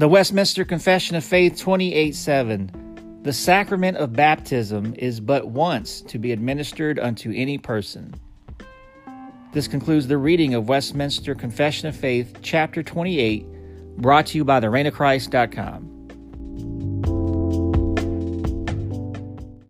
The Westminster Confession of Faith 28 7. The sacrament of baptism is but once to be administered unto any person. This concludes the reading of Westminster Confession of Faith, chapter 28, brought to you by thereignofchrist.com.